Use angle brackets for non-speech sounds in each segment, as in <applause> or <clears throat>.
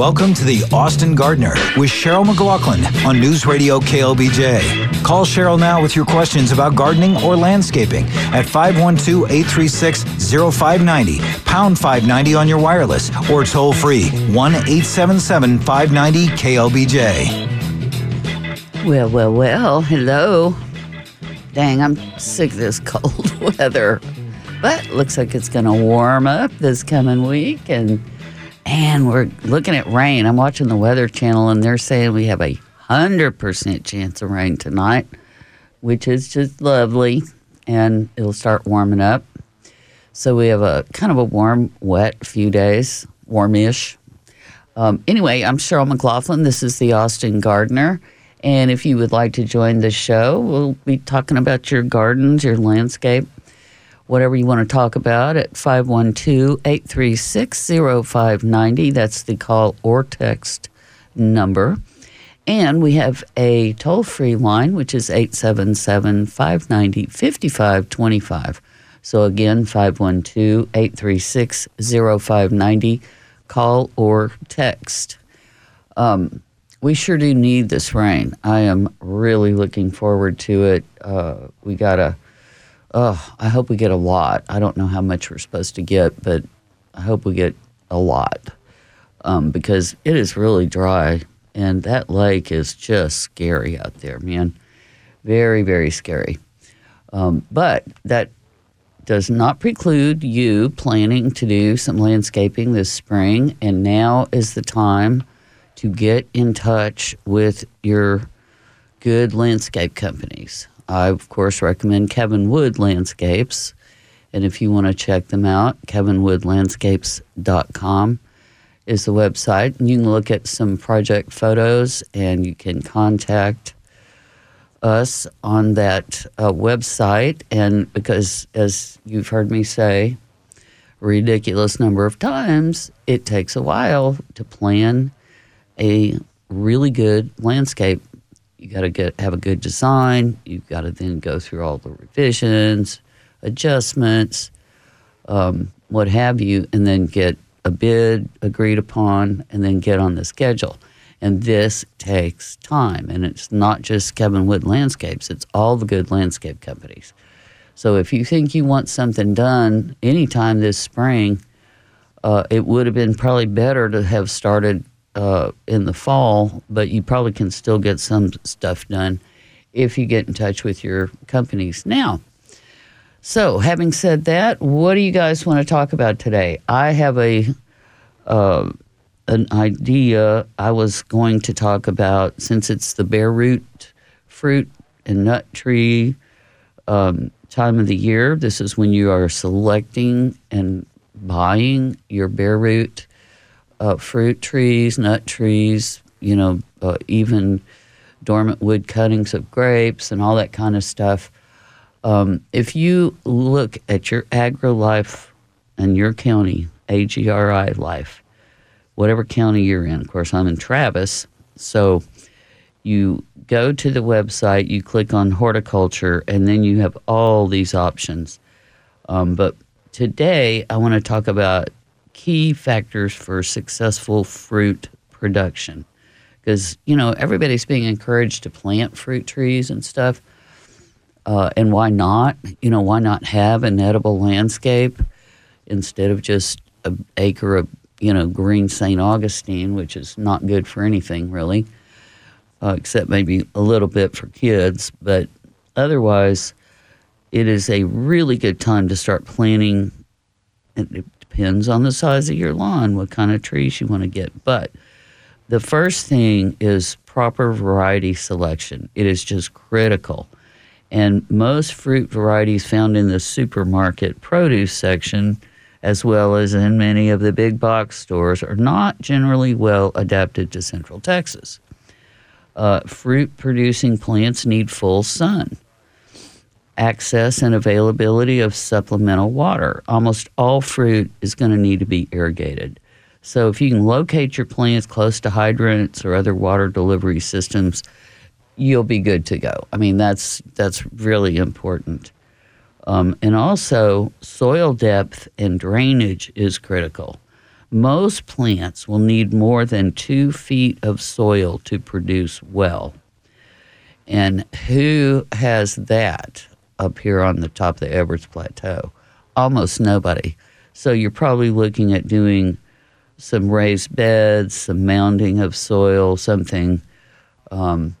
Welcome to the Austin Gardener with Cheryl McLaughlin on News Radio KLBJ. Call Cheryl now with your questions about gardening or landscaping at 512 836 0590, pound 590 on your wireless, or toll free 1 877 590 KLBJ. Well, well, well, hello. Dang, I'm sick of this cold <laughs> weather. But looks like it's going to warm up this coming week and and we're looking at rain. I'm watching the Weather Channel, and they're saying we have a hundred percent chance of rain tonight, which is just lovely, and it'll start warming up. So we have a kind of a warm, wet few days, warmish. Um, anyway, I'm Cheryl McLaughlin. This is the Austin Gardener. And if you would like to join the show, we'll be talking about your gardens, your landscape, whatever you want to talk about at 512 836 0590. That's the call or text number. And we have a toll free line, which is 877 590 5525. So again, 512 836 0590. Call or text. Um, we sure do need this rain. I am really looking forward to it. Uh, we got a Oh, I hope we get a lot. I don't know how much we're supposed to get, but I hope we get a lot um, because it is really dry and that lake is just scary out there, man. Very, very scary. Um, but that does not preclude you planning to do some landscaping this spring, and now is the time to get in touch with your good landscape companies. I, of course, recommend Kevin Wood Landscapes. And if you want to check them out, kevinwoodlandscapes.com is the website. And you can look at some project photos and you can contact us on that uh, website. And because, as you've heard me say, ridiculous number of times, it takes a while to plan a really good landscape you got to get have a good design. You've got to then go through all the revisions, adjustments, um, what have you, and then get a bid agreed upon, and then get on the schedule. And this takes time, and it's not just Kevin Wood Landscapes; it's all the good landscape companies. So if you think you want something done anytime this spring, uh, it would have been probably better to have started uh, in the fall, but you probably can still get some stuff done if you get in touch with your companies now. So, having said that, what do you guys want to talk about today? I have a uh, an idea. I was going to talk about since it's the bare root fruit and nut tree um, time of the year. This is when you are selecting and buying your bare root uh, fruit trees, nut trees, you know, uh, even dormant wood cuttings of grapes and all that kind of stuff. Um, if you look at your AgriLife and your county, AgriLife, whatever county you're in, of course, I'm in Travis, so you go to the website, you click on horticulture, and then you have all these options. Um, but today, I want to talk about key factors for successful fruit production. Because, you know, everybody's being encouraged to plant fruit trees and stuff. Uh, and why not? You know, why not have an edible landscape instead of just an acre of, you know, green St. Augustine, which is not good for anything really, uh, except maybe a little bit for kids. But otherwise, it is a really good time to start planting depends on the size of your lawn, what kind of trees you want to get. But the first thing is proper variety selection. It is just critical. And most fruit varieties found in the supermarket produce section, as well as in many of the big box stores, are not generally well adapted to Central Texas. Uh, fruit producing plants need full sun access and availability of supplemental water. Almost all fruit is going to need to be irrigated. So if you can locate your plants close to hydrants or other water delivery systems, you'll be good to go. I mean, that's that's really important. Um, and also, soil depth and drainage is critical. Most plants will need more than two feet of soil to produce well. And who has that up here on the top of the Edwards Plateau? Almost nobody. So you're probably looking at doing some raised beds, some mounding of soil, something, um,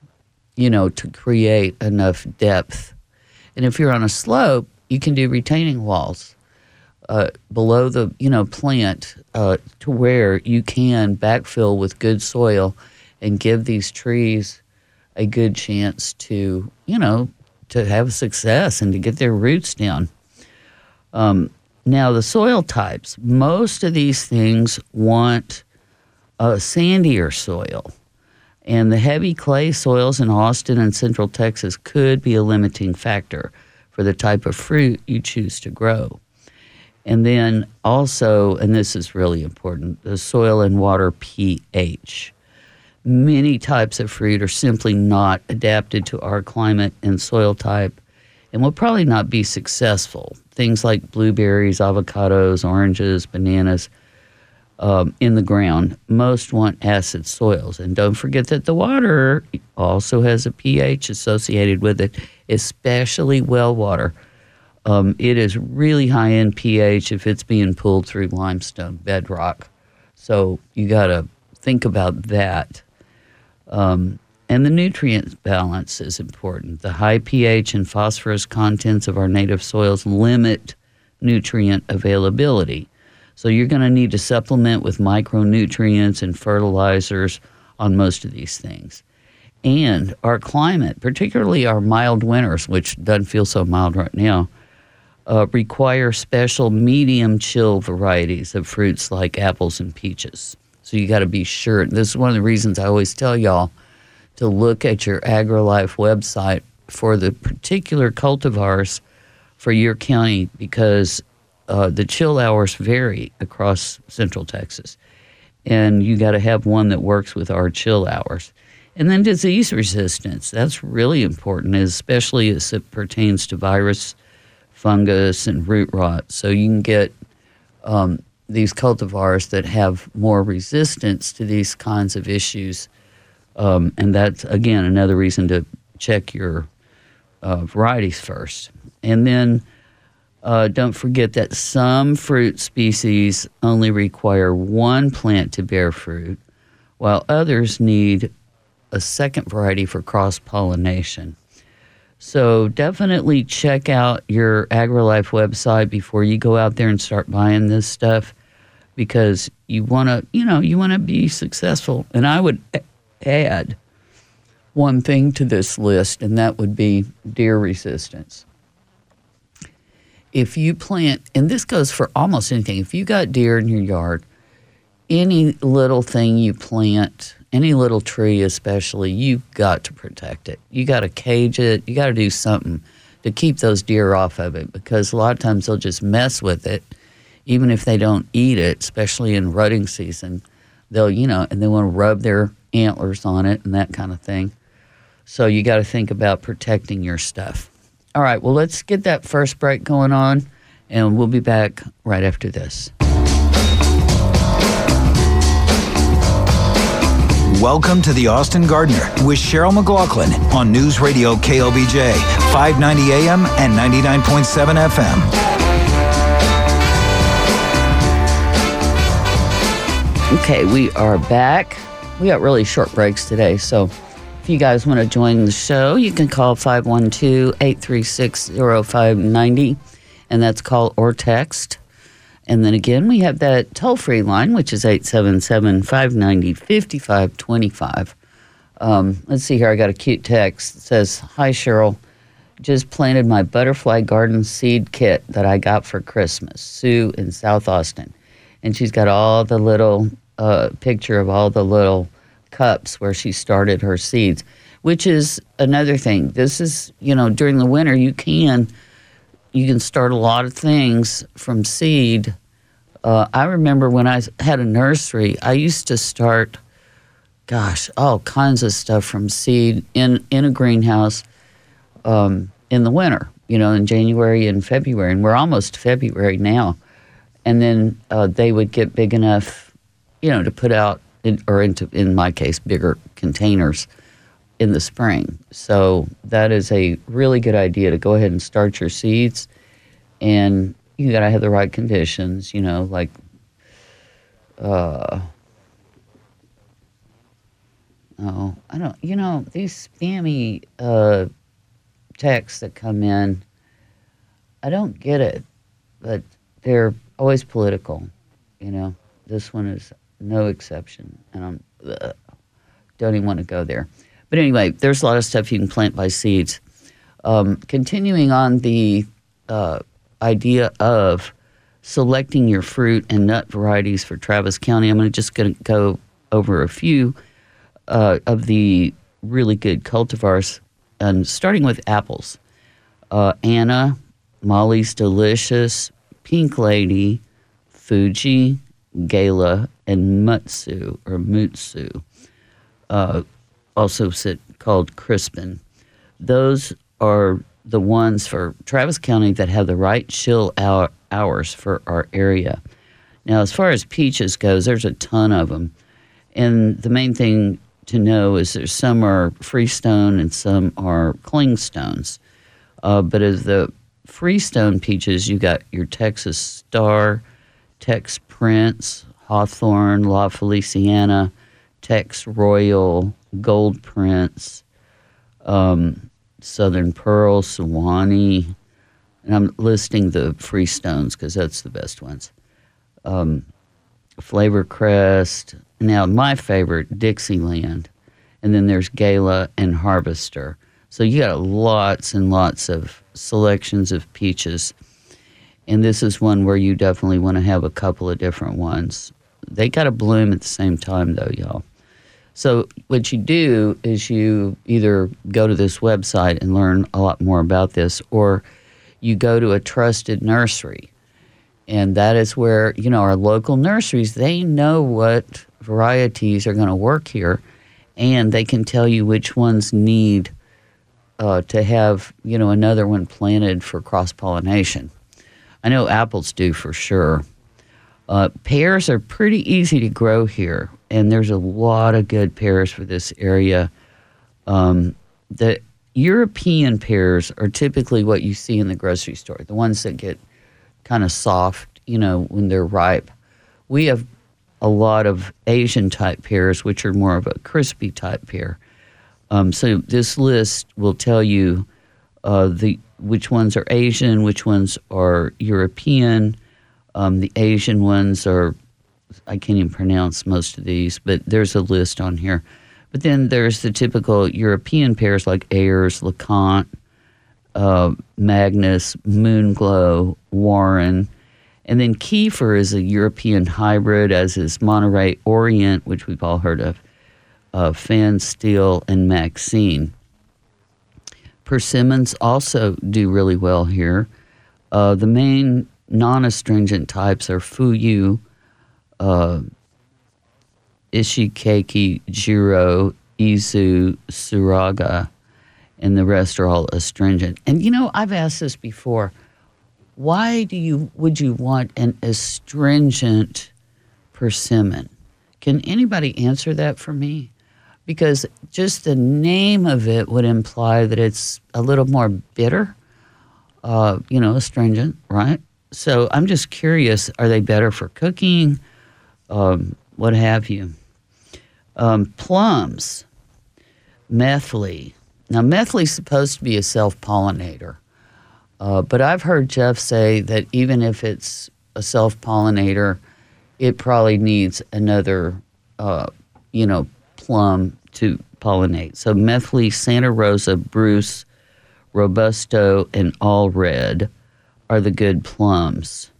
you know, to create enough depth. And if you're on a slope, you can do retaining walls uh, below the you know plant uh, to where you can backfill with good soil and give these trees a good chance to you know to have success and to get their roots down. Um, now the soil types, most of these things want a sandier soil. And the heavy clay soils in Austin and central Texas could be a limiting factor for the type of fruit you choose to grow. And then also, and this is really important, the soil and water pH. Many types of fruit are simply not adapted to our climate and soil type and will probably not be successful. Things like blueberries, avocados, oranges, bananas um, in the ground. Most want acid soils. And don't forget that the water also has a pH associated with it, especially well water. Um, it is really high in pH if it's being pulled through limestone bedrock. So you got to think about that. Um, and the nutrient balance is important. The high pH and phosphorus contents of our native soils limit nutrient availability. So you're going to need to supplement with micronutrients and fertilizers on most of these things. And our climate, particularly our mild winters, which doesn't feel so mild right now, uh, require special medium chill varieties of fruits like apples and peaches. So you got to be sure. This is one of the reasons I always tell y'all to look at your AgriLife website for the particular cultivars for your county because uh, the chill hours vary across central Texas. And you got to have one that works with our chill hours. And then disease resistance. That's really important, especially as it pertains to virus fungus and root rot. So you can get um, these cultivars that have more resistance to these kinds of issues. Um, and that's, again, another reason to check your uh, varieties first. And then uh, don't forget that some fruit species only require one plant to bear fruit, while others need a second variety for cross pollination. So definitely check out your AgriLife website before you go out there and start buying this stuff because you want to, you know, you want to be successful. And I would add one thing to this list, and that would be deer resistance. If you plant, and this goes for almost anything, if you got deer in your yard, any little thing you plant any little tree especially you've got to protect it you got to cage it you got to do something to keep those deer off of it because a lot of times they'll just mess with it even if they don't eat it especially in rutting season they'll you know and they want to rub their antlers on it and that kind of thing. So you got to think about protecting your stuff. All right well let's get that first break going on and we'll be back right after this. Welcome to the Austin Gardener with Cheryl McLaughlin on News Radio KLBJ, 590 AM and 99.7 FM. Okay, we are back. We got really short breaks today, so if you guys want to join the show, you can call 512 836 0590, and that's call or text. And then again, we have that toll free line, which is 877 590 5525. Um, let's see here. I got a cute text. It says, Hi, Cheryl. Just planted my butterfly garden seed kit that I got for Christmas. Sue in South Austin. And she's got all the little uh, picture of all the little cups where she started her seeds, which is another thing. This is, you know, during the winter, you can you can start a lot of things from seed. Uh, I remember when I had a nursery, I used to start, gosh, all kinds of stuff from seed in, in a greenhouse um, in the winter, you know, in January and February. And we're almost February now. and then uh, they would get big enough, you know, to put out, in, or into in my case, bigger containers in the spring. So that is a really good idea to go ahead and start your seeds, and you got to have the right conditions. You know, like. Uh, oh, I don't. You know these spammy uh, texts that come in. I don't get it, but they're always political. You know, this one is no exception, and I'm ugh, don't even want to go there. But anyway, there's a lot of stuff you can plant by seeds. Um, continuing on the uh, idea of selecting your fruit and nut varieties for Travis County, I'm gonna just going to go over a few uh, of the really good cultivars, and starting with apples. Uh, Anna, Molly's Delicious, Pink Lady, Fuji, Gala, and Mutsu or Mutsu, uh, also sit, called Crispin. Those are the ones for Travis County that have the right chill hour, hours for our area. Now, as far as peaches goes, there's a ton of them, and the main thing to know is there's some are freestone and some are clingstones. Uh, but as the freestone peaches, you got your Texas Star, Tex Prince, Hawthorne, La Feliciana, Tex Royal, Gold Prince, um, Southern Pearl, Sewanee, and I'm listing the freestones because that's the best ones. Um, Flavor Crest. Now, my favorite, Dixieland. And then there's Gala and Harvester. So you got lots and lots of selections of peaches. And this is one where you definitely want to have a couple of different ones. They got to bloom at the same time, though, y'all. So, what you do is you either go to this website and learn a lot more about this, or you go to a trusted nursery and that is where you know our local nurseries they know what varieties are going to work here and they can tell you which ones need uh, to have you know another one planted for cross pollination i know apples do for sure uh, pears are pretty easy to grow here and there's a lot of good pears for this area um, the european pears are typically what you see in the grocery store the ones that get kind of soft, you know, when they're ripe. We have a lot of Asian type pears, which are more of a crispy type pear. Um, so this list will tell you uh, the which ones are Asian, which ones are European. Um, the Asian ones are I can't even pronounce most of these, but there's a list on here. But then there's the typical European pears like Ayers, LeConte, uh, Magness, Moonglow, Warren. And then Kieffer is a European hybrid, as is Monterey Orient, which we've all heard of, uh, Fan-Stil, and Maxine. Persimmons also do really well here. Uh, the main non astringent types are Fuyu, uh, Ichikikei, Jiro, Izu, Suruga, and the rest are all astringent. And you know, I've asked this before. Why do you would you want an astringent persimmon? Can anybody answer that for me? Because just the name of it would imply that it's a little more bitter, uh, you know, astringent, right? So I'm just curious: Are they better for cooking? Um, what have you? Um, plums, methley, now, is supposed to be a self pollinator, uh, but I've heard Jeff say that even if it's a self pollinator, it probably needs another, uh, you know, plum to pollinate. So, Methley, Santa Rosa, Bruce, Robusto, and All Red are the good plums.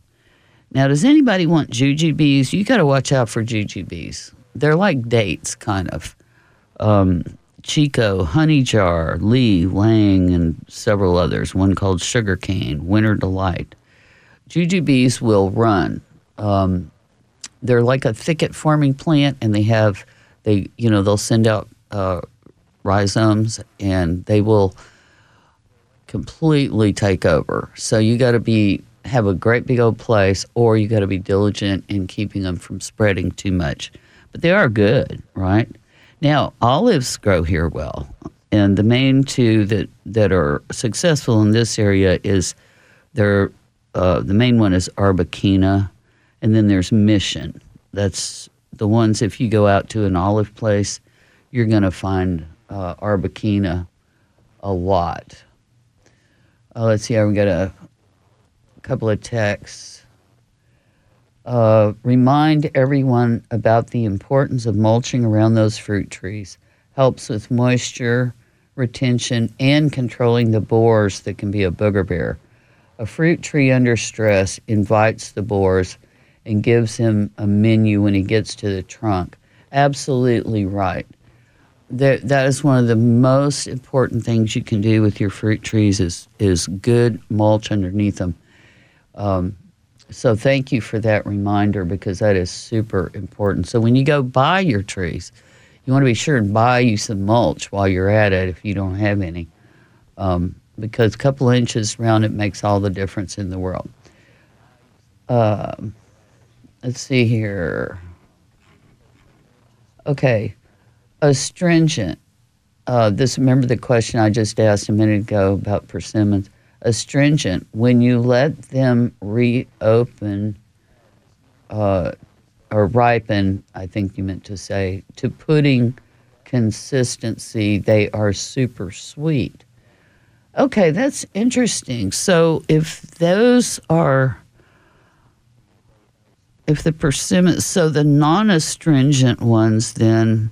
Now, does anybody want jujubes? You got to watch out for jujubes. They're like dates, kind of. Um, Chico, Honey Jar, Li, Lang, and several others, one called Sugar Cane, Winter Delight. Jujubes will run. Um, they're like a thicket forming plant, and they have, they, you know, they'll send out uh, rhizomes and they will completely take over. So you got to be have a great big old place, or you got to be diligent in keeping them from spreading too much. But they are good, right? Now, olives grow here well, and the main two that that are successful in this area is they're uh, the main one is Arbequina, and then there's Mission. That's the ones. If you go out to an olive place, you're going to find uh, Arbequina a lot. Uh, let's see, we got a couple of texts. Uh, remind everyone about the importance of mulching around those fruit trees. Helps with moisture retention and controlling the borers that can be a booger bear. A fruit tree under stress invites the borers and gives him a menu when he gets to the trunk. Absolutely right. That, that is one of the most important things you can do with your fruit trees is, is good mulch underneath them. Um, so thank you for that reminder because that is super important. So when you go buy your trees, you want to be sure and buy you some mulch while you're at it if you don't have any. Um, because a couple inches around it makes all the difference in the world. Uh, let's see here. Okay, astringent. Uh, this remember the question I just asked a minute ago about persimmons. Astringent. When you let them reopen uh, or ripen, I think you meant to say, to pudding consistency, they are super sweet. Okay, that's interesting. So if those are, if the persimmon, so the non astringent ones, then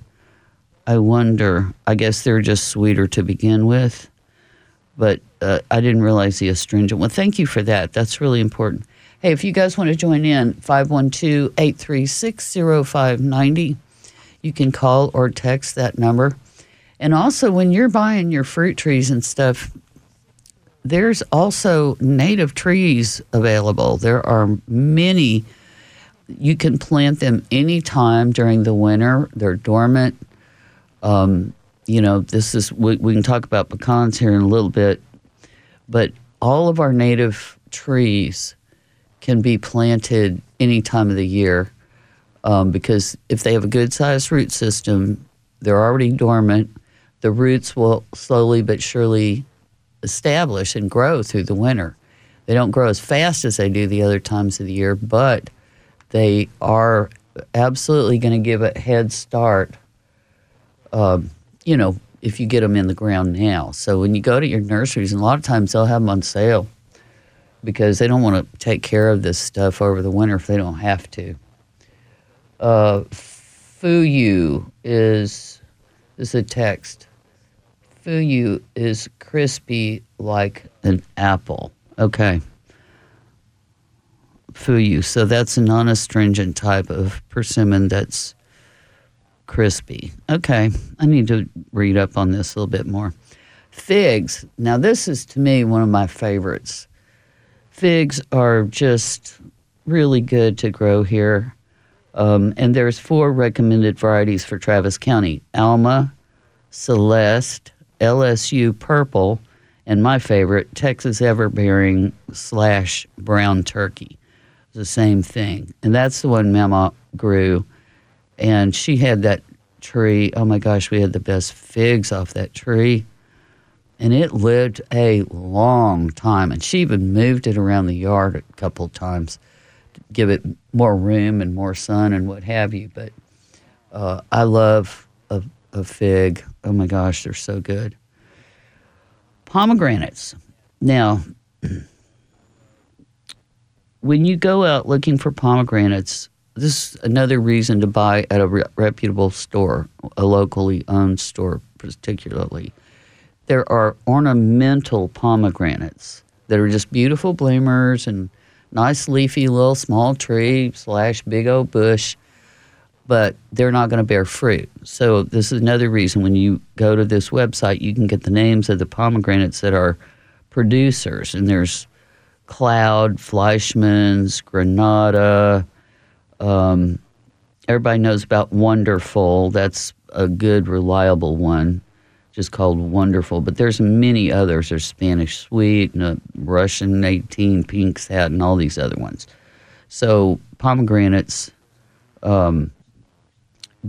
I wonder, I guess they're just sweeter to begin with. But uh, I didn't realize the astringent one. Thank you for that. That's really important. Hey, if you guys want to join in, 512 836 0590, you can call or text that number. And also, when you're buying your fruit trees and stuff, there's also native trees available. There are many. You can plant them anytime during the winter. They're dormant. Um, you know, this is we, we can talk about pecans here in a little bit, but all of our native trees can be planted any time of the year um, because if they have a good sized root system, they're already dormant. The roots will slowly but surely establish and grow through the winter. They don't grow as fast as they do the other times of the year, but they are absolutely going to give a head start. Um, you know, if you get them in the ground now. So when you go to your nurseries, and a lot of times they'll have them on sale because they don't want to take care of this stuff over the winter if they don't have to. Uh, Fuyu is is a text. Fuyu is crispy like an apple. Okay. Fuyu. So that's a non astringent type of persimmon that's crispy. Okay. I need to read up on this a little bit more. Figs. Now, this is to me one of my favorites. Figs are just really good to grow here. Um, and there's four recommended varieties for Travis County Alma, Celeste, LSU Purple, and my favorite, Texas Everbearing slash Brown Turkey. The same thing. And that's the one Mama grew. And she had that tree. Oh my gosh, we had the best figs off that tree. And it lived a long time. And she even moved it around the yard a couple times to give it more room and more sun and what have you. But uh, I love a, a fig. Oh my gosh, they're so good. Pomegranates. Now, <clears throat> when you go out looking for pomegranates, this is another reason to buy at a re- reputable store, a locally owned store, particularly. There are ornamental pomegranates that are just beautiful bloomers and nice leafy little small tree slash big old bush but they're not going to bear fruit. So this is another reason when you go to this website, you can get the names of the pomegranates that are producers, and there's Cloud, Fleischmann's, Granada. Um, everybody knows about Wonderful. That's a good, reliable one. just called Wonderful. But there's many others. There's Spanish Sweet and a Russian 18 Pink Satin and all these other ones. So pomegranates, um,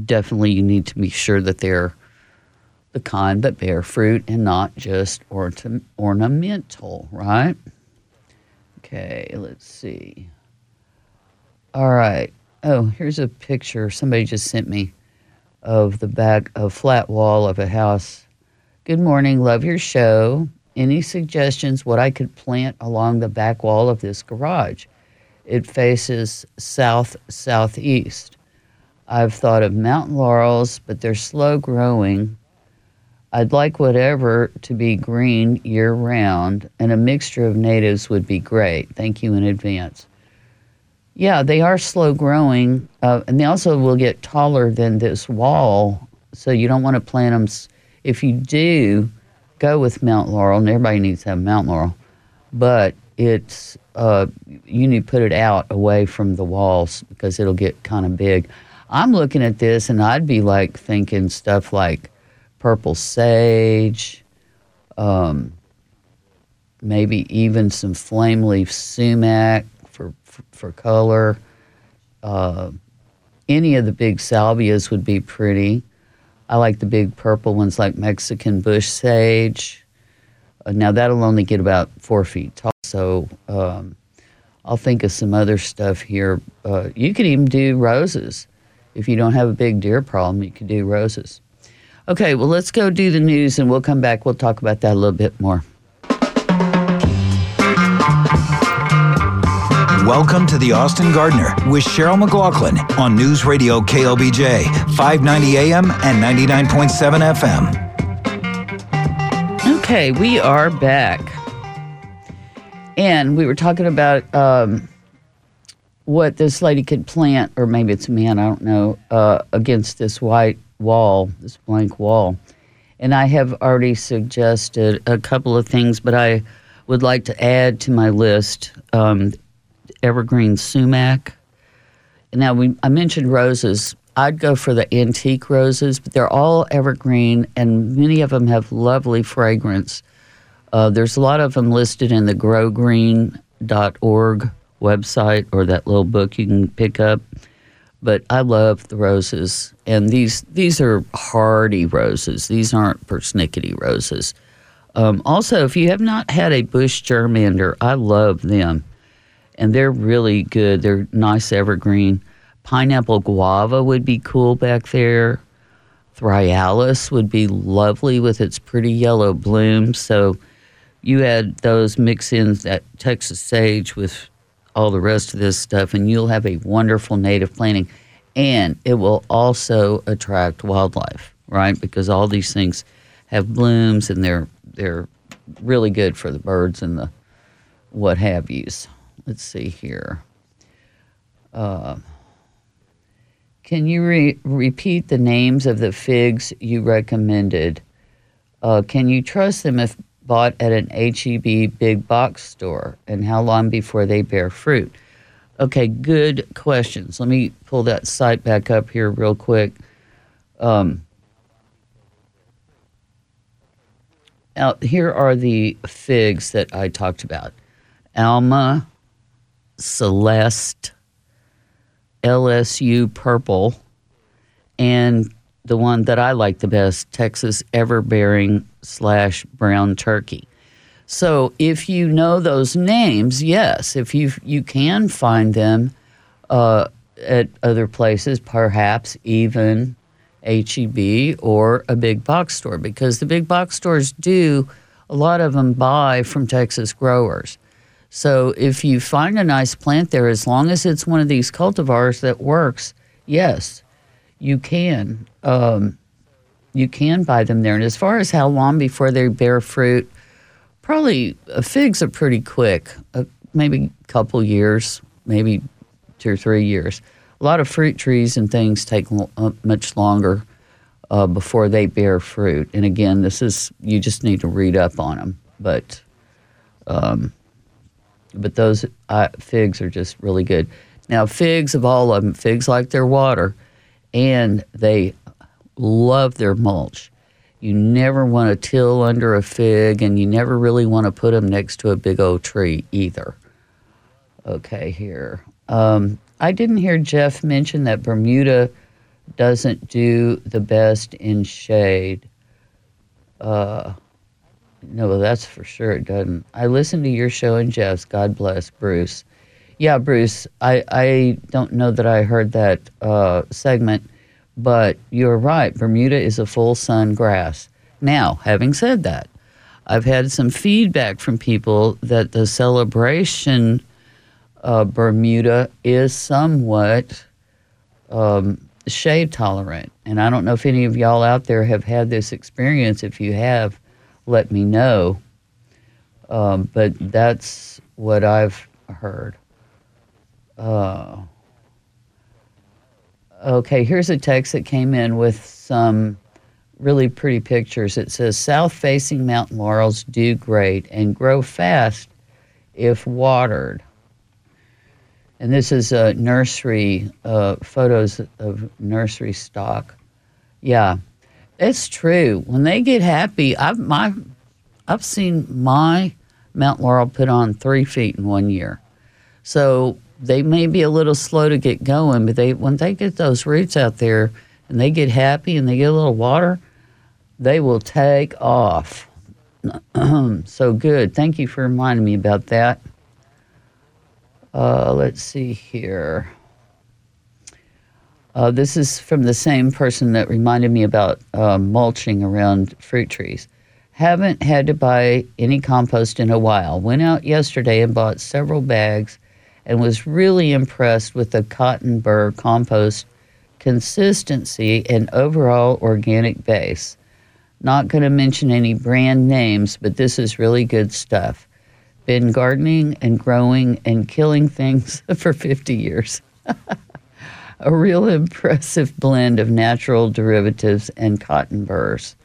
definitely you need to be sure that they're the kind that bear fruit and not just orna- ornamental, right? Okay, let's see. All right. Oh, here's a picture somebody just sent me of the back of flat wall of a house. Good morning, love your show. Any suggestions what I could plant along the back wall of this garage? It faces south southeast. I've thought of mountain laurels, but they're slow growing. I'd like whatever to be green year round, and a mixture of natives would be great. Thank you in advance. Yeah, they are slow growing, uh, and they also will get taller than this wall. So you don't want to plant them. If you do, go with Mount Laurel, and everybody needs to have Mount Laurel, but it's uh, you need to put it out away from the walls because it'll get kind of big. I'm looking at this, and I'd be like thinking stuff like purple sage, um, maybe even some flame leaf sumac for, for, color. Uh, any of the big salvias would be pretty. I like the big purple ones like Mexican bush sage. Uh, now that'll only get about four feet tall, so um, I'll think of some other stuff here. Uh, you could even do roses. If you don't have a big deer problem, you could do roses. Okay, well, let's go do the news and we'll come back. We'll talk about that a little bit more. Welcome to the Austin Gardener with Cheryl McLaughlin on News Radio KLBJ, 590 AM and 99.7 FM. Okay, we are back. And we were talking about um, what this lady could plant, or maybe it's a man, I don't know, uh, against this white wall, this blank wall. And I have already suggested a couple of things, but I would like to add to my list um, evergreen sumac. Now, we, I mentioned roses. I'd go for the antique roses, but they're all evergreen, and many of them have lovely fragrance. Uh, there's a lot of them listed in the growgreen.org website or that little book you can pick up but I love the roses, and these these are hardy roses. These aren't persnickety roses. Um, also, if you have not had a bush germander, I love them, and they're really good. They're nice evergreen. Pineapple guava would be cool back there. Thryallis would be lovely with its pretty yellow blooms. So you add those, mix in that Texas sage with all the rest of this stuff, and you'll have a wonderful native planting. And it will also attract wildlife, right? Because all these things have blooms and they're they're really good for the birds and the what have yous. Let's see here. Uh, can you re- repeat the names of the figs you recommended? Uh, can you trust them if bought at an HEB big box store? And how long before they bear fruit? Okay, good questions. Let me pull that site back up here real quick. Um, now, here are the figs that I talked about Alma, Celeste, LSU Purple, and the one that I like the best, Texas Everbearing slash Brown Turkey. So if you know those names, yes, if you you can find them uh, at other places, perhaps even HEB or a big box store, because the big box stores do a lot of them buy from Texas growers. So if you find a nice plant there, as long as it's one of these cultivars that works, yes, you can. Um, you can buy them there. And as far as how long before they bear fruit, probably uh, figs are pretty quick, uh, maybe a couple years, maybe two or three years. A lot of fruit trees and things take uh, much longer uh, before they bear fruit. And again, this is you just need to read up on them. But um, but those uh, figs are just really good. Now, figs of all of them, figs like their water, and they love their mulch. You never want to till under a fig, and you never really want to put them next to a big old tree either. Okay, here. Um, I didn't hear Jeff mention that Bermuda doesn't do the best in shade. Uh, no, that's for sure it doesn't. I listened to your show and Jeff's. God bless Bruce. Yeah, Bruce. I I don't know that I heard that uh, segment, but you're right. Bermuda is a full sun grass. Now, having said that, I've had some feedback from people that the celebration uh, Bermuda is somewhat um, shade tolerant. And I don't know if any of y'all out there have had this experience. If you have, let me know. Um, but that's what I've heard. Uh, okay, here's a text that came in with some really pretty pictures. It says South facing mountain laurels do great and grow fast if watered. And this is a nursery uh, photos of nursery stock. Yeah, it's true. When they get happy, I've my I've seen my Mount Laurel put on three feet in one year. So they may be a little slow to get going, but they when they get those roots out there and they get happy and they get a little water, they will take off. <clears throat> so good. Thank you for reminding me about that. Uh, let's see here. Uh, this is from the same person that reminded me about uh, mulching around fruit trees. Haven't had to buy any compost in a while. Went out yesterday and bought several bags and was really impressed with the cotton burr compost consistency and overall organic base. Not going to mention any brand names, but this is really good stuff been gardening and growing and killing things <laughs> for 50 years. <laughs> a real impressive blend of natural derivatives and cotton burrs.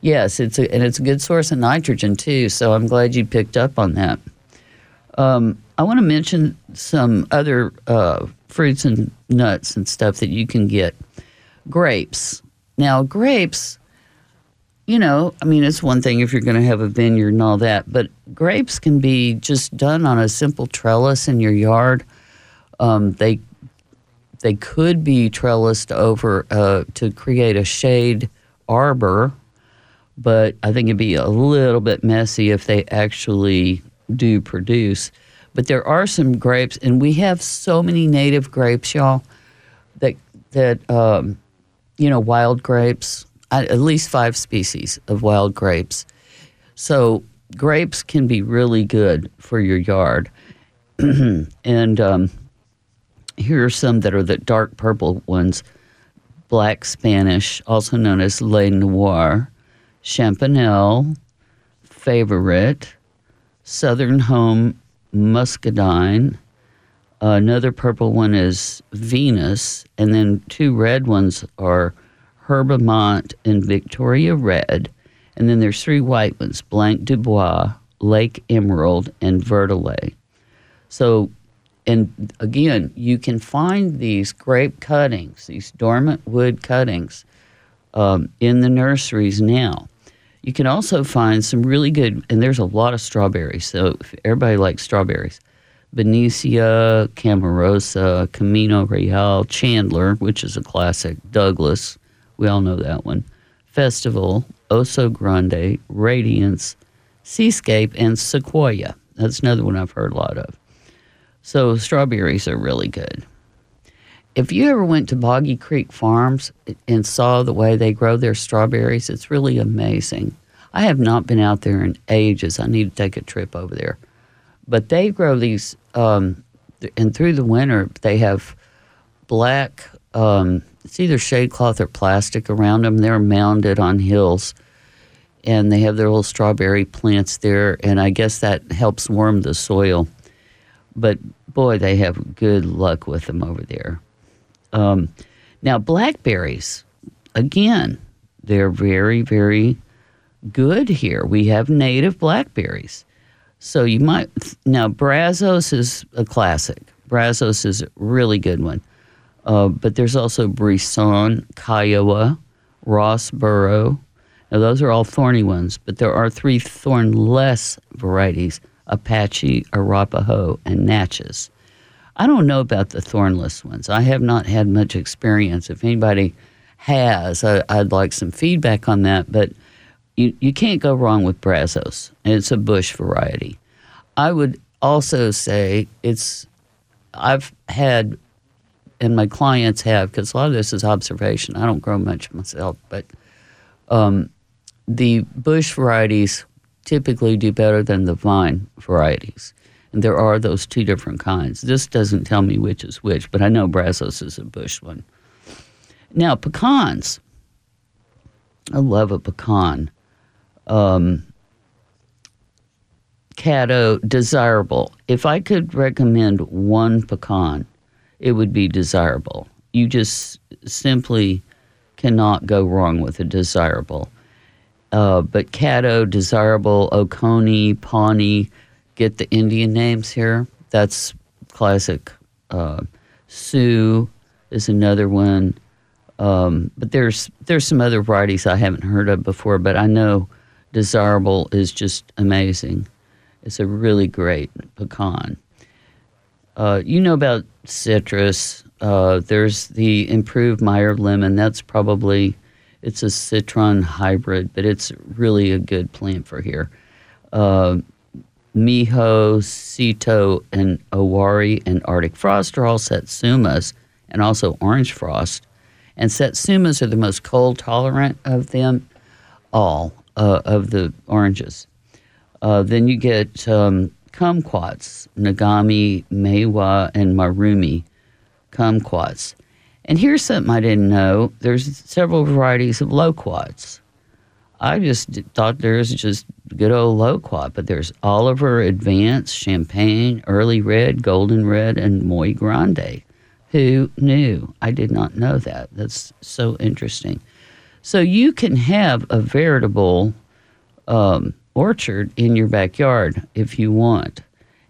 Yes, it's a, and it's a good source of nitrogen too. So I'm glad you picked up on that. Um, I want to mention some other uh, fruits and nuts and stuff that you can get. Grapes. Now, grapes you know, I mean, it's one thing if you're going to have a vineyard and all that, but grapes can be just done on a simple trellis in your yard. Um, they they could be trellised over uh, to create a shade arbor, but I think it'd be a little bit messy if they actually do produce. But there are some grapes, and we have so many native grapes, y'all, that that um, you know, wild grapes at least five species of wild grapes. So grapes can be really good for your yard. <clears throat> and um, here are some that are the dark purple ones black Spanish, also known as Lenoir, Champanelle, Favorite, Southern Home Muscadine. Another purple one is Venus, and then two red ones are Herbemont, and Victoria Red. And then there's three white ones Blanc du Bois, Lake Emerald, and Verdelet. So, and again, you can find these grape cuttings, these dormant wood cuttings, um, in the nurseries now. You can also find some really good, and there's a lot of strawberries. So, if everybody likes strawberries, Benicia, Camarosa, Camino Real, Chandler, which is a classic, Douglas, we all know that one. Festival, Oso Grande, Radiance, Seascape, and Sequoia. That's another one I've heard a lot of. So strawberries are really good. If you ever went to Boggy Creek Farms and saw the way they grow their strawberries, it's really amazing. I have not been out there in ages. I need to take a trip over there. But they grow these, um, and through the winter, they have black um, it's either shade cloth or plastic around them. They're mounded on hills, and they have their little strawberry plants there, and I guess that helps warm the soil. But boy, they have good luck with them over there. Um, now, blackberries, again, they're very, very good here. We have native blackberries. So you might, now, Brazos is a classic. Brazos is a really good one. Uh, but there's also Brison, Kiowa, Rosborough, Now, those are all thorny ones, but there are three thornless varieties Apache, Arapaho, and Natchez. I don't know about the thornless ones. I have not had much experience. If anybody has, I, would like some feedback on that. But you, you can't go wrong with Brazos. It's a bush variety. I would also say it's, I've had, and my clients have, because a lot of this is observation. I don't grow much myself, but um, the bush varieties typically do better than the vine varieties. And there are those two different kinds. This doesn't tell me which is which, but I know Brazos is a bush one. Now, pecans. I love a pecan. Um, Caddo, desirable. If I could recommend one pecan, it would be desirable. You just simply cannot go wrong with a desirable. Uh, but Caddo, Desirable, Oconee, Pawnee, get the Indian names here. That's classic. Uh, Sioux is another one. Um, but there's there's some other varieties I haven't heard of before, but I know Desirable is just amazing. It's a really great pecan. Uh, you know about citrus. Uh, there's the improved Meyer lemon. That's probably it's a citron hybrid, but it's really a good plant for here. Uh, Miho, Seto, and Owari and Arctic Frost are all Satsumas and also Orange Frost. And Satsumas are the most cold tolerant of them all, uh, of the oranges. Uh, then you get um, kumquats, Nagami, Meiwa, and Marumi kumquats. And here's something I didn't know there's several varieties of loquats. I just thought there's just good old loquat, but there's Oliver, Advance, Champagne, Early Red, Golden Red, and Muy Grande. Who knew? I did not know that. That's so interesting. So you can have a veritable um, orchard in your backyard if you want,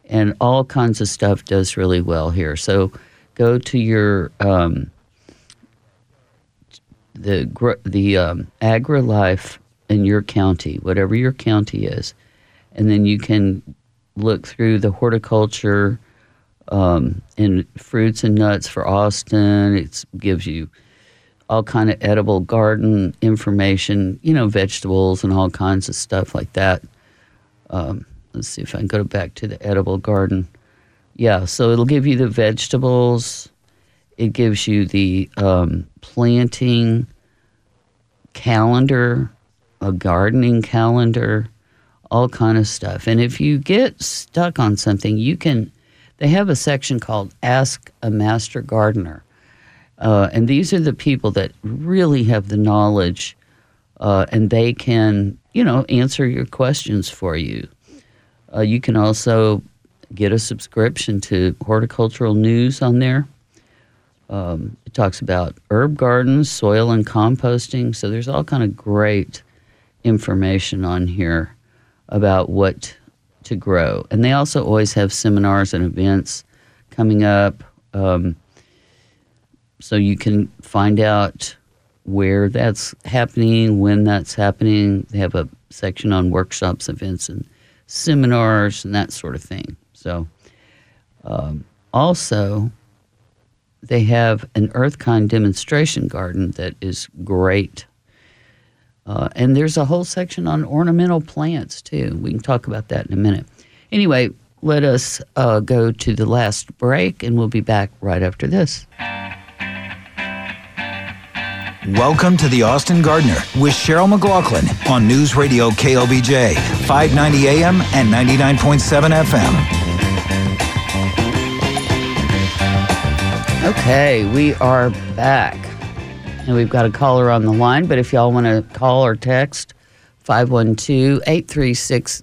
and all kinds of stuff does really well here. So go to your um, the the um, AgriLife in your county, whatever your county is, and then you can look through the horticulture um, and fruits and nuts for Austin. It gives you all kind of edible garden information, you know, vegetables and all kinds of stuff like that. Um, let's see if I can go back to the edible garden. Yeah, so it'll give you the vegetables. It gives you the um, planting calendar, a gardening calendar, all kind of stuff. And if you get stuck on something, you can. They have a section called "Ask a Master Gardener," uh, and these are the people that really have the knowledge, uh, and they can, you know, answer your questions for you. Uh, you can also get a subscription to horticultural news on there. Um, it talks about herb gardens, soil and composting. So there's all kind of great information on here about what to grow. And they also always have seminars and events coming up. Um, so you can find out where that's happening, when that's happening. They have a section on workshops, events, and seminars, and that sort of thing. So, um, also, they have an Earthkind demonstration garden that is great. Uh, and there's a whole section on ornamental plants, too. We can talk about that in a minute. Anyway, let us uh, go to the last break, and we'll be back right after this. Welcome to the Austin Gardener with Cheryl McLaughlin on News Radio KLBJ, 590 AM and 99.7 FM. Okay, we are back. And we've got a caller on the line, but if y'all want to call or text, 512 836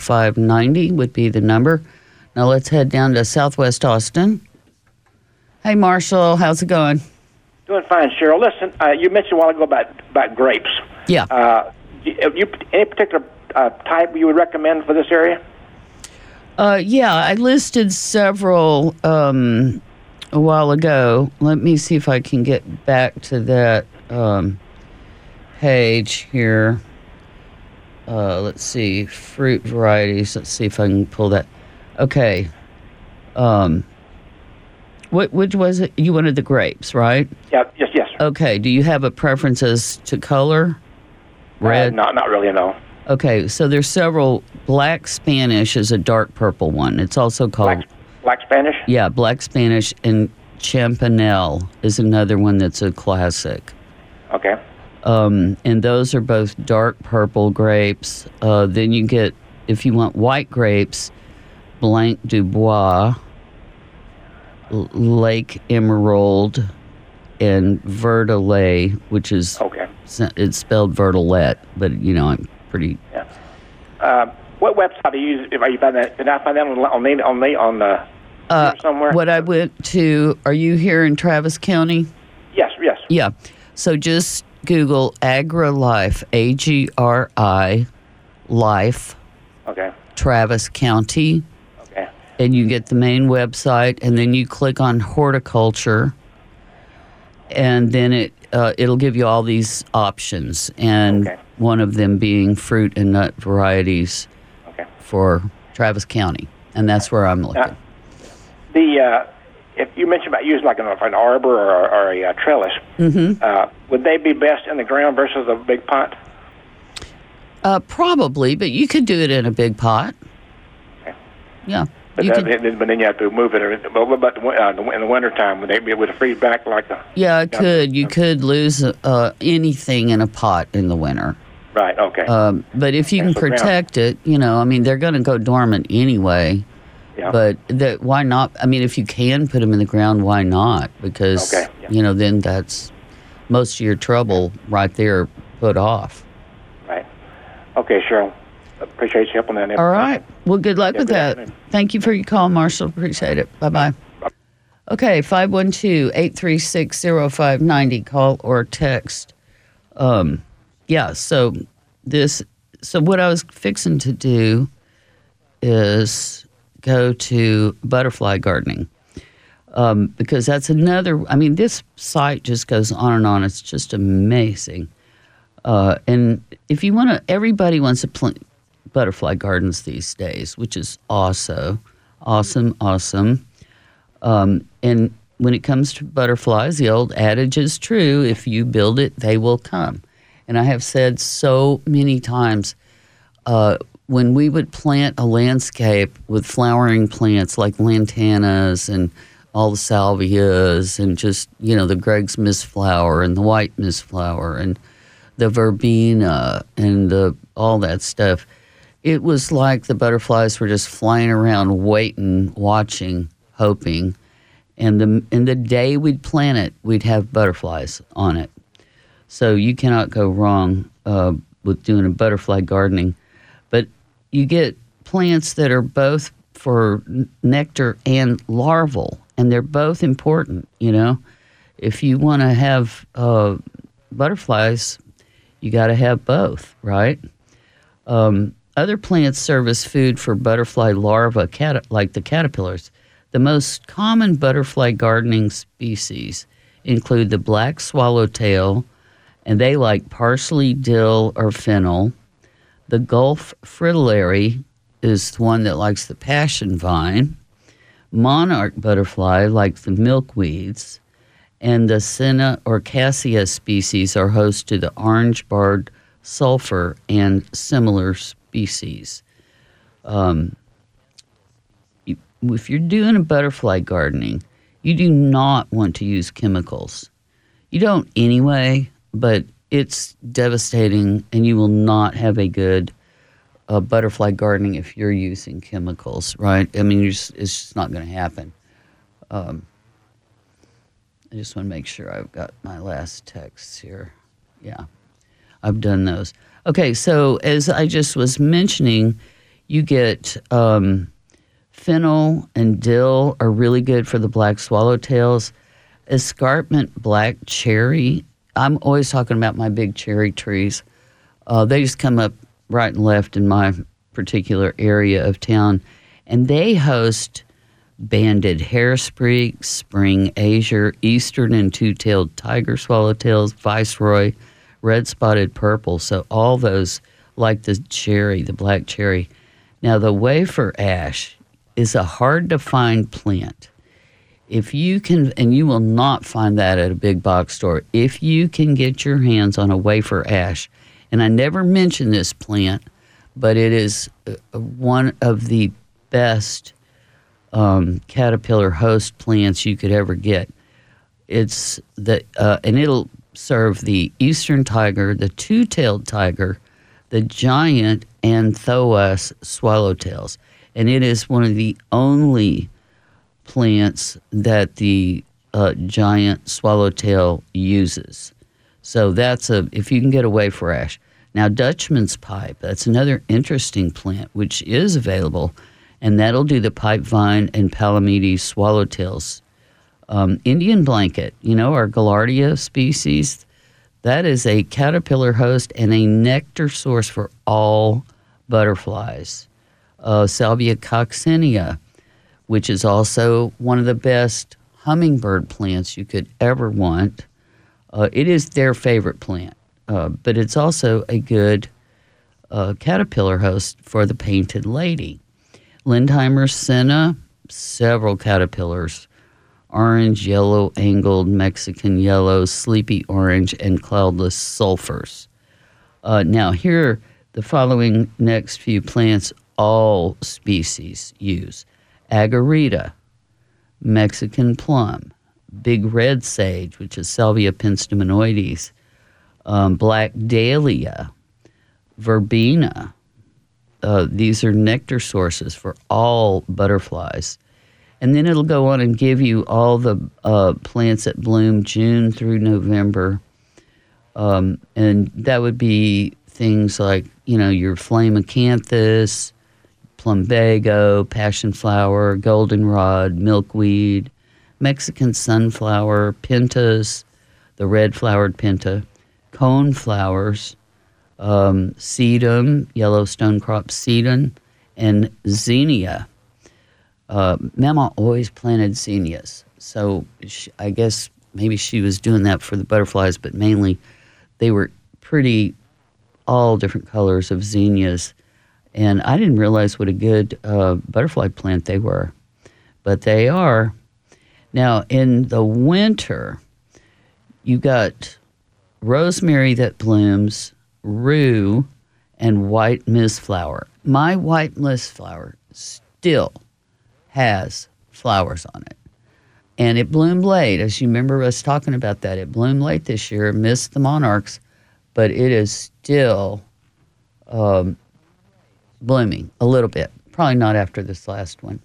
0590 would be the number. Now let's head down to Southwest Austin. Hey, Marshall, how's it going? Doing fine, Cheryl. Listen, uh, you mentioned a while ago about, about grapes. Yeah. Uh, you, any particular uh, type you would recommend for this area? Uh, yeah, I listed several um, a while ago. Let me see if I can get back to that um, page here. uh, let's see, fruit varieties. Let's see if I can pull that. Okay. Um, what which was it? You wanted the grapes, right? Yeah, yes, yes. Okay. Do you have a preference as to color? Red. Uh, not, not really, no. Okay. So there's several. Black Spanish is a dark purple one. It's also called Black, black Spanish? yeah, Black Spanish, and Champanel is another one that's a classic. Okay. Um, and those are both dark purple grapes. Uh, then you get, if you want white grapes, Blanc du Bois, Lake Emerald, and Verdelet, which is Okay. it's spelled Verdelet, but you know I'm pretty. Yeah. Uh, what website do you use? If you find that, did I find that on on on the on the Uh, somewhere? What I went to, are you here in Travis County? Yes, yes. Yeah. So just Google AgriLife, A G R I Life, Okay. Travis County, Okay. and you get the main website, and then you click on horticulture, and then it uh, it'll give you all these options, and Okay. one of them being fruit and nut varieties Okay. for Travis County, and that's where I'm looking. The uh, if you mentioned about using like an, an arbor or, or a uh, trellis, Mm-hmm. uh, would they be best in the ground versus a big pot? Uh, probably, but you could do it in a big pot. Okay. Yeah. But, You that, could, but then you have to move it. But what about the, uh, in the wintertime? Would they be would it freeze back like a? yeah, it could. You could lose uh, anything in a pot in the winter. Right. Okay. Um, but if you can Yes, so ground- protect it, you know, I mean, they're going to go dormant anyway. Yeah. But that why not? I mean, if you can put them in the ground, why not? Because Okay, yeah. you know, then that's most of your trouble right there put off. right. Okay, Cheryl. Appreciate you helping that. All right. Well, good luck Yeah, with good that. afternoon. Thank you for your call, Marshall. Appreciate it. Bye bye. Okay, 512 836 0590. Call or text. Um, yeah, so this, so what I was fixing to do is go to butterfly gardening. Um, because that's another, I mean, this site just goes on and on. It's just amazing. Uh, and if you want to, everybody wants to plant butterfly gardens these days, which is also awesome, awesome. Um, and when it comes to butterflies, the old adage is true if you build it, they will come. And I have said so many times uh, when we would plant a landscape with flowering plants like lantanas and all the salvias and just, you know, the Gregg's mist flower and the white mist flower and the verbena and the, all that stuff. It was like the butterflies were just flying around, waiting, watching, hoping. And the and the day we'd plant it, we'd have butterflies on it. So you cannot go wrong uh, with doing a butterfly gardening. You get plants that are both for nectar and larval, and they're both important. You know, if you want to have uh, butterflies, you got to have both, right? Um, other plants serve as food for butterfly larvae, cat- like the caterpillars. The most common butterfly gardening species include the black swallowtail, and they like parsley, dill, or fennel. The Gulf fritillary is the one that likes the passion vine. Monarch butterfly likes the milkweeds. And the Senna or cassia species are host to the orange barred sulfur and similar species. Um, if you're doing a butterfly gardening, you do not want to use chemicals. You don't anyway, but it's devastating, and you will not have a good uh, butterfly gardening if you're using chemicals, right? I mean, just, it's just not going to happen. Um, I just want to make sure I've got my last texts here. Yeah, I've done those. Okay, so as I just was mentioning, you get um, fennel and dill are really good for the black swallowtails. Escarpment black cherry. I'm always talking about my big cherry trees. Uh, they just come up right and left in my particular area of town, and they host banded hairstreak, spring azure, eastern and two-tailed tiger swallowtails, viceroy, red spotted purple. So all those like the cherry, the black cherry. Now, the wafer ash is a hard to find plant. If you can, and you will not find that at a big box store, if you can get your hands on a wafer ash, and I never mention this plant, but it is uh, one of the best um, caterpillar host plants you could ever get. It's the uh, and it'll serve the eastern tiger, the two-tailed tiger, the giant and Thoas swallowtails, and it is one of the only plants that the uh, giant swallowtail uses. So that's a if you can get a wafer ash. Now Dutchman's pipe, that's another interesting plant which is available, and that'll do the pipe vine and palamedes swallowtails. Um, Indian blanket, you know, our Gaillardia species, that is a caterpillar host and a nectar source for all butterflies. Uh, Salvia coccinea, which is also one of the best hummingbird plants you could ever want. Uh, it is their favorite plant, uh, but it's also a good uh, caterpillar host for the painted lady. Lindheimer senna, several caterpillars orange, yellow, angled, Mexican yellow, sleepy orange, and cloudless sulfurs. Uh, now, here, the following next few plants all species use agarita, Mexican plum, big red sage, which is Salvia penstemonoides, um, black dalea, verbena. Uh, these are nectar sources for all butterflies. And then it'll go on and give you all the uh, plants that bloom June through November. Um, and that would be things like, you know, your flame acanthus, plumbago, passion flower, goldenrod, milkweed, Mexican sunflower, pentas, the red flowered penta, cone flowers, um, sedum, yellow stonecrop sedum, and zinnia uh, Mama always planted zinnias. So she, I guess maybe she was doing that for the butterflies, but mainly they were pretty, all different colors of zinnias. And I didn't realize what a good uh, butterfly plant they were, but they are. Now, in the winter, you got rosemary that blooms, rue, and white mist flower. My white mist flower still has flowers on it. And it bloomed late. As you remember us talking about that, it bloomed late this year, missed the monarchs, but it is still um, blooming a little bit. Probably not after this last one.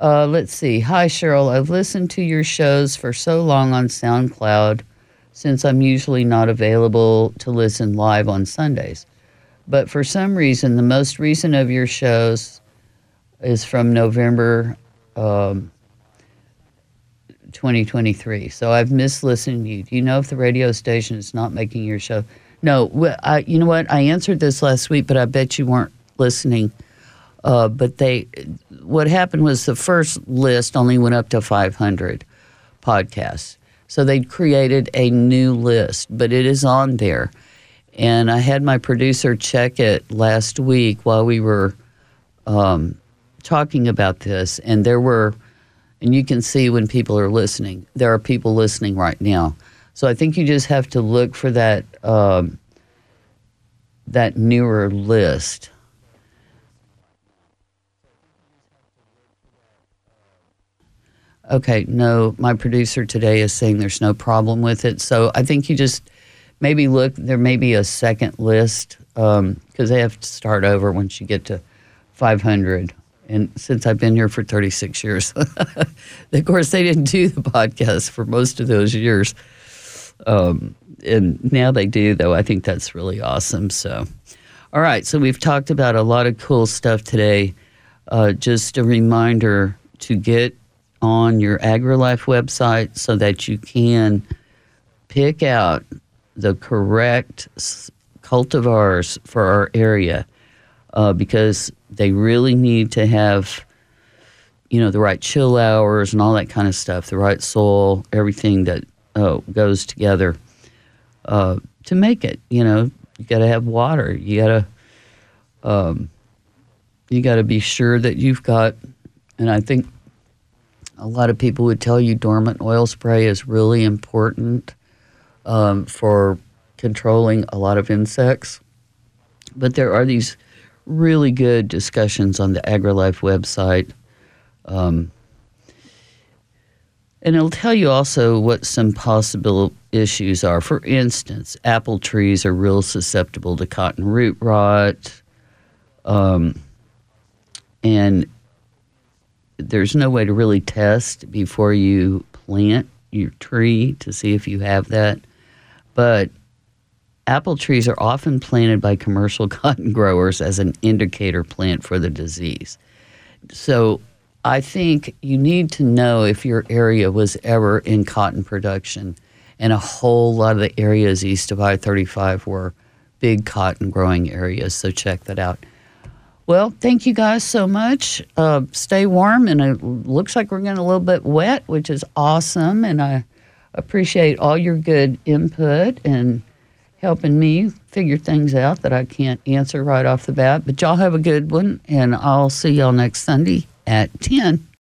Uh, let's see. Hi, Cheryl. I've listened to your shows for so long on SoundCloud since I'm usually not available to listen live on Sundays. But for some reason, the most recent of your shows is from November um, 2023. So I've missed listening to you. Do you know if the radio station is not making your show? No, I, you know what? I answered this last week, but I bet you weren't listening. Uh, but they, what happened was the first list only went up to 500 podcasts. So they created a new list, but it is on there. And I had my producer check it last week while we were um, talking about this, and there were, and you can see when people are listening, there are people listening right now. So I think you just have to look for that um, that newer list. Okay, no, my producer today is saying there's no problem with it. So I think you just maybe look, there may be a second list because um, they have to start over once you get to 500 and since I've been here for 36 years. <laughs> of course, they didn't do the podcast for most of those years. Um, and now they do, though. I think that's really awesome. So, all right. So, we've talked about a lot of cool stuff today. Uh, just a reminder to get on your AgriLife website so that you can pick out the correct cultivars for our area uh, because they really need to have, you know, the right chill hours and all that kind of stuff, the right soil, everything that uh, goes together uh, to make it. You know, you got to have water. You got to um, you got to be sure that you've got, and I think a lot of people would tell you dormant oil spray is really important um, for controlling a lot of insects. But there are these really good discussions on the AgriLife website. Um, and it'll tell you also what some possible issues are. For instance, apple trees are real susceptible to cotton root rot. Um, and there's no way to really test before you plant your tree to see if you have that. But apple trees are often planted by commercial <laughs> cotton growers as an indicator plant for the disease. So I think you need to know if your area was ever in cotton production. And a whole lot of the areas east of I 35 were big cotton growing areas. So check that out. Well, thank you guys so much. Uh, stay warm, and it looks like we're getting a little bit wet, which is awesome. And I appreciate all your good input and helping me figure things out that I can't answer right off the bat. But y'all have a good one, and I'll see y'all next Sunday at 10.